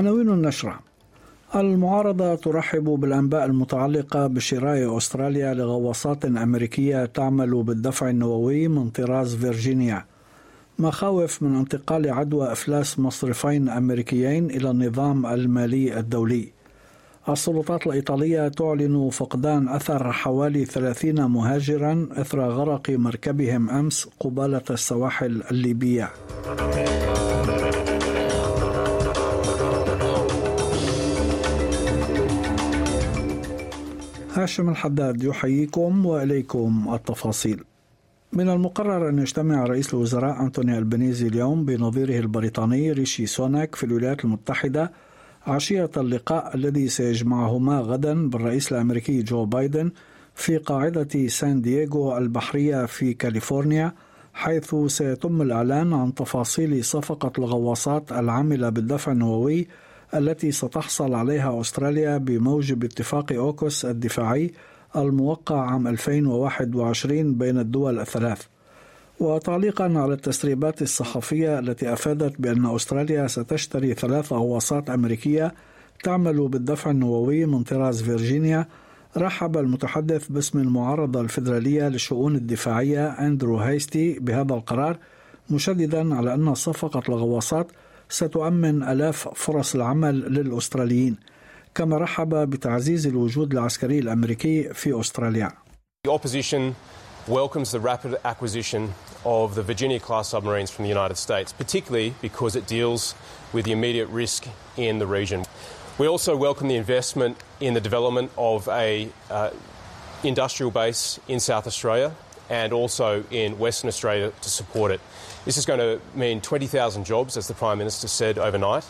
عناوين النشرة. المعارضة ترحب بالأنباء المتعلقة بشراء أستراليا لغواصات أمريكية تعمل بالدفع النووي من طراز فيرجينيا. مخاوف من انتقال عدوى إفلاس مصرفين أمريكيين إلى النظام المالي الدولي. السلطات الإيطالية تعلن فقدان أثر حوالي 30 مهاجرا إثر غرق مركبهم أمس قبالة السواحل الليبية. هاشم الحداد يحييكم وإليكم التفاصيل. من المقرر أن يجتمع رئيس الوزراء أنتوني ألبنيزي اليوم بنظيره البريطاني ريشي سوناك في الولايات المتحدة عشية اللقاء الذي سيجمعهما غدا بالرئيس الأمريكي جو بايدن في قاعدة سان دييغو البحرية في كاليفورنيا حيث سيتم الإعلان عن تفاصيل صفقة الغواصات العاملة بالدفع النووي التي ستحصل عليها أستراليا بموجب اتفاق أوكوس الدفاعي الموقع عام 2021 بين الدول الثلاث. وتعليقا على التسريبات الصحفية التي أفادت بأن أستراليا ستشتري ثلاث غواصات أمريكية تعمل بالدفع النووي من طراز فيرجينيا رحب المتحدث باسم المعارضة الفيدرالية للشؤون الدفاعية أندرو هايستي بهذا القرار مشددا على أن صفقة الغواصات ستؤمن آلاف فرص العمل للأستراليين كما رحب بتعزيز الوجود العسكري الأمريكي في أستراليا The opposition welcomes the rapid acquisition of the Virginia class submarines from the United States, particularly because it deals with the immediate risk in the region. We also welcome the investment in the development of a uh, industrial base in South Australia and also in Western Australia to support it. This is going to mean 20,000 jobs, as the Prime Minister said overnight.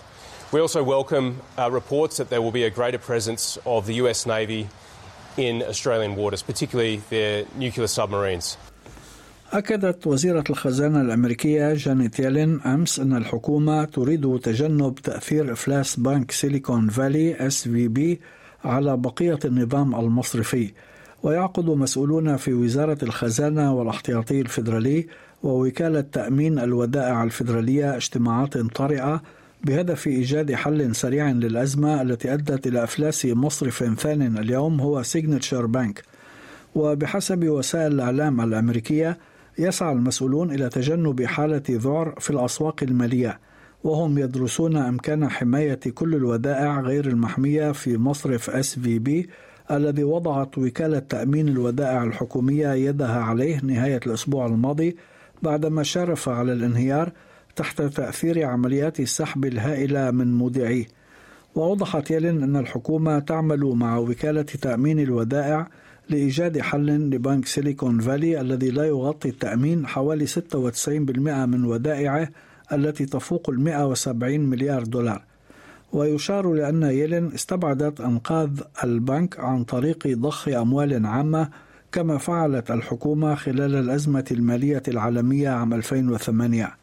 We also welcome uh, reports that there will be a greater presence of the US Navy in Australian waters, particularly their nuclear submarines. أكدت وزيرة الخزانة الأمريكية جانيت يالين أمس أن الحكومة تريد تجنب تأثير إفلاس بنك سيليكون فالي بي على بقية النظام المصرفي ويعقد مسؤولون في وزارة الخزانة والاحتياطي الفيدرالي ووكالة تأمين الودائع الفيدرالية اجتماعات طارئة بهدف إيجاد حل سريع للأزمة التي أدت إلى إفلاس مصرف ثان اليوم هو سيجنتشر بانك وبحسب وسائل الإعلام الأمريكية يسعى المسؤولون إلى تجنب حالة ذعر في الأسواق المالية وهم يدرسون أمكان حماية كل الودائع غير المحمية في مصرف بي الذي وضعت وكالة تأمين الودائع الحكومية يدها عليه نهاية الأسبوع الماضي بعدما شرف على الانهيار تحت تأثير عمليات السحب الهائلة من مودعيه وأوضحت يلين أن الحكومة تعمل مع وكالة تأمين الودائع لإيجاد حل لبنك سيليكون فالي الذي لا يغطي التأمين حوالي 96% من ودائعه التي تفوق ال 170 مليار دولار. ويشار لأن يلين استبعدت أنقاذ البنك عن طريق ضخ أموال عامة كما فعلت الحكومة خلال الأزمة المالية العالمية عام 2008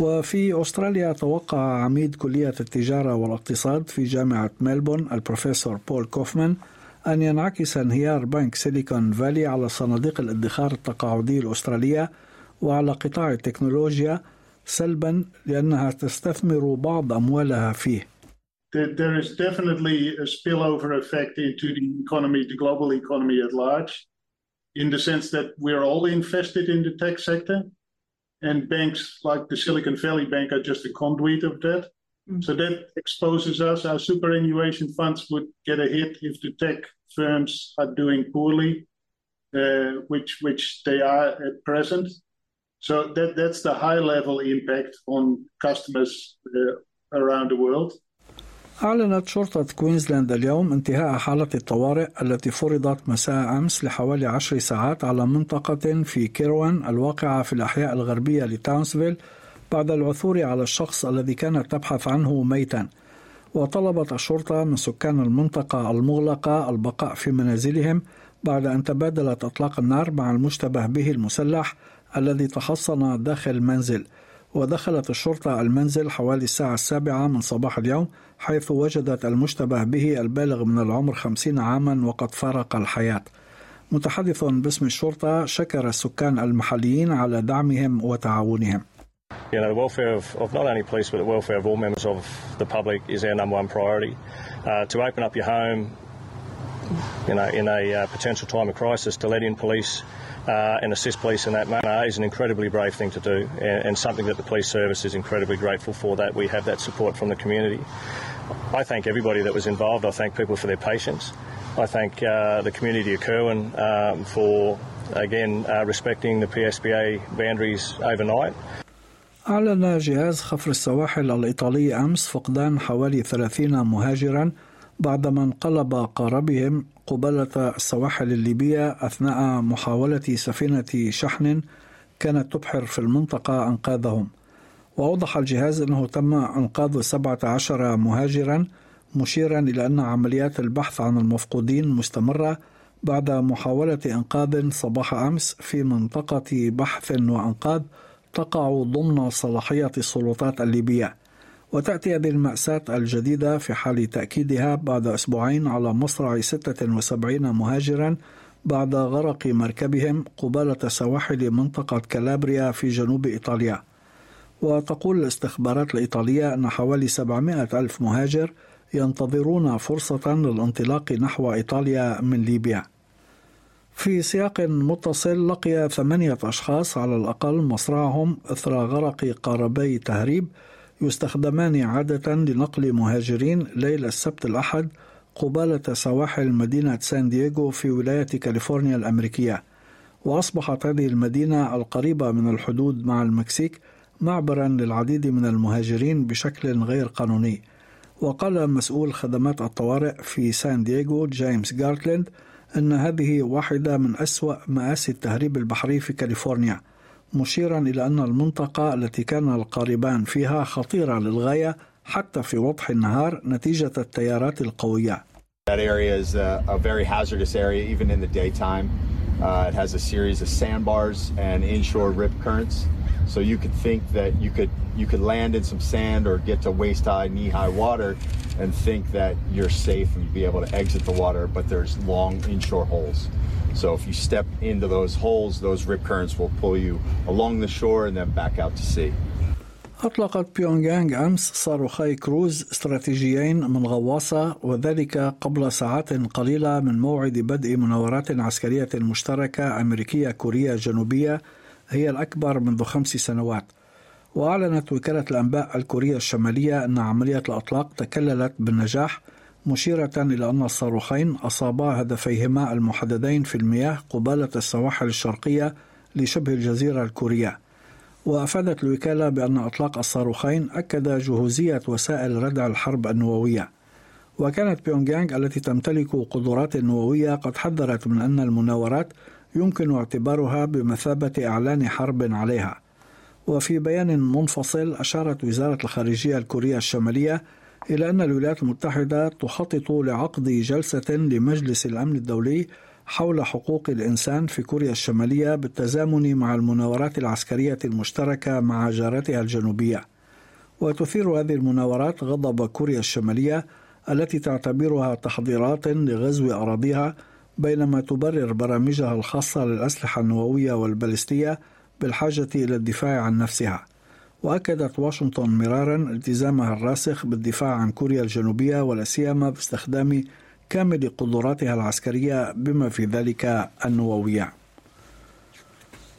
وفي أستراليا توقع عميد كلية التجارة والاقتصاد في جامعة ملبون البروفيسور بول كوفمان أن ينعكس انهيار بنك سيليكون فالي على صناديق الادخار التقاعدي الأسترالية وعلى قطاع التكنولوجيا سلبا لأنها تستثمر بعض أموالها فيه. There is definitely a spillover effect into the economy, the global economy at large, in the sense that we're all invested in the tech sector, and banks like the Silicon Valley Bank are just a conduit of that. Mm. So that exposes us. Our superannuation funds would get a hit if the tech firms are doing poorly, uh, which which they are at present. So that that's the high level impact on customers uh, around the world. أعلنت شرطة كوينزلاند اليوم انتهاء حالة الطوارئ التي فرضت مساء أمس لحوالي عشر ساعات على منطقة في كيروان الواقعة في الأحياء الغربية لتاونسفيل بعد العثور على الشخص الذي كانت تبحث عنه ميتا. وطلبت الشرطة من سكان المنطقة المغلقة البقاء في منازلهم بعد أن تبادلت إطلاق النار مع المشتبه به المسلح الذي تحصن داخل المنزل. ودخلت الشرطة المنزل حوالي الساعة السابعة من صباح اليوم حيث وجدت المشتبه به البالغ من العمر خمسين عاما وقد فارق الحياة متحدث باسم الشرطة شكر السكان المحليين على دعمهم وتعاونهم you know, the welfare of, of, not only police, but the welfare of all members of the public is our number one priority. Uh, to open up your home, you know, in a uh, potential time of crisis, to let in police uh, and assist police in that manner is an incredibly brave thing to do, and, and, something that the police service is incredibly grateful for. That we have that support from the community. I thank everybody that was involved. I thank people for their patience. I thank uh, the community of Kerwin um, for again uh, respecting the PSBA boundaries overnight. أعلن جهاز خفر السواحل الإيطالي أمس فقدان حوالي 30 مهاجرا بعدما انقلب قاربهم قبالة السواحل الليبية أثناء محاولة سفينة شحن كانت تبحر في المنطقة أنقاذهم. وأوضح الجهاز أنه تم إنقاذ 17 مهاجرا مشيرا إلى أن عمليات البحث عن المفقودين مستمرة بعد محاولة إنقاذ صباح أمس في منطقة بحث وإنقاذ تقع ضمن صلاحية السلطات الليبية. وتأتي هذه المأساة الجديدة في حال تأكيدها بعد أسبوعين على مصرع 76 مهاجرا بعد غرق مركبهم قبالة سواحل منطقة كالابريا في جنوب إيطاليا. وتقول الاستخبارات الإيطالية أن حوالي 700 ألف مهاجر ينتظرون فرصة للانطلاق نحو إيطاليا من ليبيا. في سياق متصل لقي ثمانية أشخاص على الأقل مصرعهم إثر غرق قاربي تهريب يستخدمان عادة لنقل مهاجرين ليلة السبت الأحد قبالة سواحل مدينة سان دييغو في ولاية كاليفورنيا الأمريكية. وأصبحت هذه المدينة القريبة من الحدود مع المكسيك معبرا للعديد من المهاجرين بشكل غير قانوني. وقال مسؤول خدمات الطوارئ في سان دييغو جيمس جارتلاند أن هذه واحدة من أسوأ مآسي التهريب البحري في كاليفورنيا. مشيرا إلى أن المنطقة التي كان القاربان فيها خطيرة للغاية حتى في وضح النهار نتيجة التيارات القوية. That area is a, a very hazardous area even in the daytime. Uh, it has a series of sandbars and inshore rip currents. So you could think that you could you could land in some sand or get to waist high, knee high water and think that you're safe and be able to exit the water, but there's long inshore holes. So if you step into those holes, those rip currents will pull you along the shore and then back out to sea. أطلقت بيونغ يانغ أمس صاروخي كروز استراتيجيين من غواصة وذلك قبل ساعات قليلة من موعد بدء مناورات عسكرية مشتركة أمريكية كورية جنوبية هي الأكبر منذ خمس سنوات. وأعلنت وكالة الأنباء الكورية الشمالية أن عملية الأطلاق تكللت بالنجاح مشيرة إلى أن الصاروخين أصابا هدفيهما المحددين في المياه قبالة السواحل الشرقية لشبه الجزيرة الكورية. وأفادت الوكالة بأن إطلاق الصاروخين أكد جهوزية وسائل ردع الحرب النووية. وكانت بيونغيانغ التي تمتلك قدرات نووية قد حذرت من أن المناورات يمكن اعتبارها بمثابة إعلان حرب عليها. وفي بيان منفصل أشارت وزارة الخارجية الكورية الشمالية إلى أن الولايات المتحدة تخطط لعقد جلسة لمجلس الأمن الدولي حول حقوق الإنسان في كوريا الشمالية بالتزامن مع المناورات العسكرية المشتركة مع جارتها الجنوبية. وتثير هذه المناورات غضب كوريا الشمالية التي تعتبرها تحضيرات لغزو أراضيها بينما تبرر برامجها الخاصة للأسلحة النووية والبالستية بالحاجة إلى الدفاع عن نفسها وأكدت واشنطن مرارا التزامها الراسخ بالدفاع عن كوريا الجنوبية ولا سيما باستخدام كامل قدراتها العسكرية بما في ذلك النووية.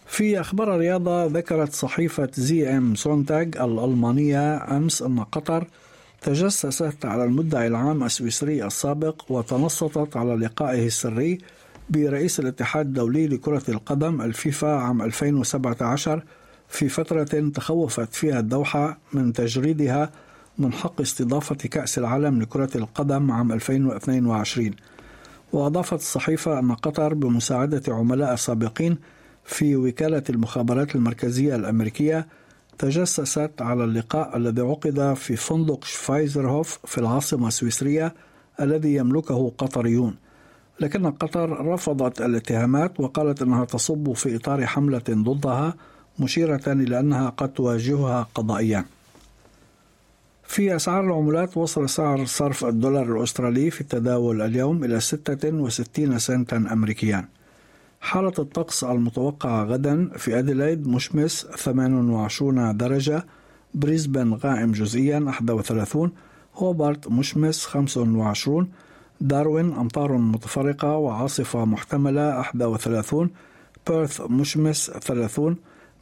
في أخبار الرياضة ذكرت صحيفة زي إم سونتاج الألمانية أمس أن قطر تجسست على المدعي العام السويسري السابق وتنصتت على لقائه السري برئيس الاتحاد الدولي لكرة القدم الفيفا عام 2017 في فترة تخوفت فيها الدوحة من تجريدها من حق استضافة كأس العالم لكرة القدم عام 2022 وأضافت الصحيفة أن قطر بمساعدة عملاء سابقين في وكالة المخابرات المركزية الأمريكية تجسست على اللقاء الذي عقد في فندق شفايزرهوف في العاصمة السويسرية الذي يملكه قطريون. لكن قطر رفضت الاتهامات وقالت أنها تصب في إطار حملة ضدها مشيرة إلى أنها قد تواجهها قضائيا في أسعار العملات وصل سعر صرف الدولار الأسترالي في التداول اليوم إلى 66 سنتا أمريكيا. حالة الطقس المتوقعة غدا في أديلايد مشمس 28 درجة بريسبن غائم جزئيا 31 هوبارت مشمس 25 داروين أمطار متفرقة وعاصفة محتملة 31 بيرث مشمس 30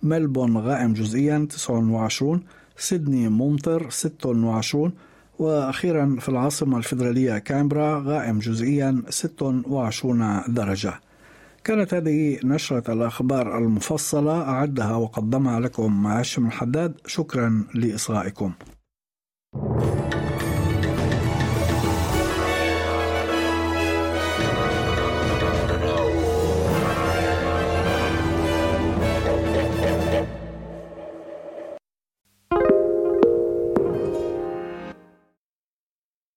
ملبون غائم جزئيا 29 سيدني ممطر 26 وأخيرا في العاصمة الفيدرالية كامبرا غائم جزئيا 26 درجة. كانت هذه نشرة الأخبار المفصلة أعدها وقدمها لكم هاشم الحداد. شكرا لإصغائكم.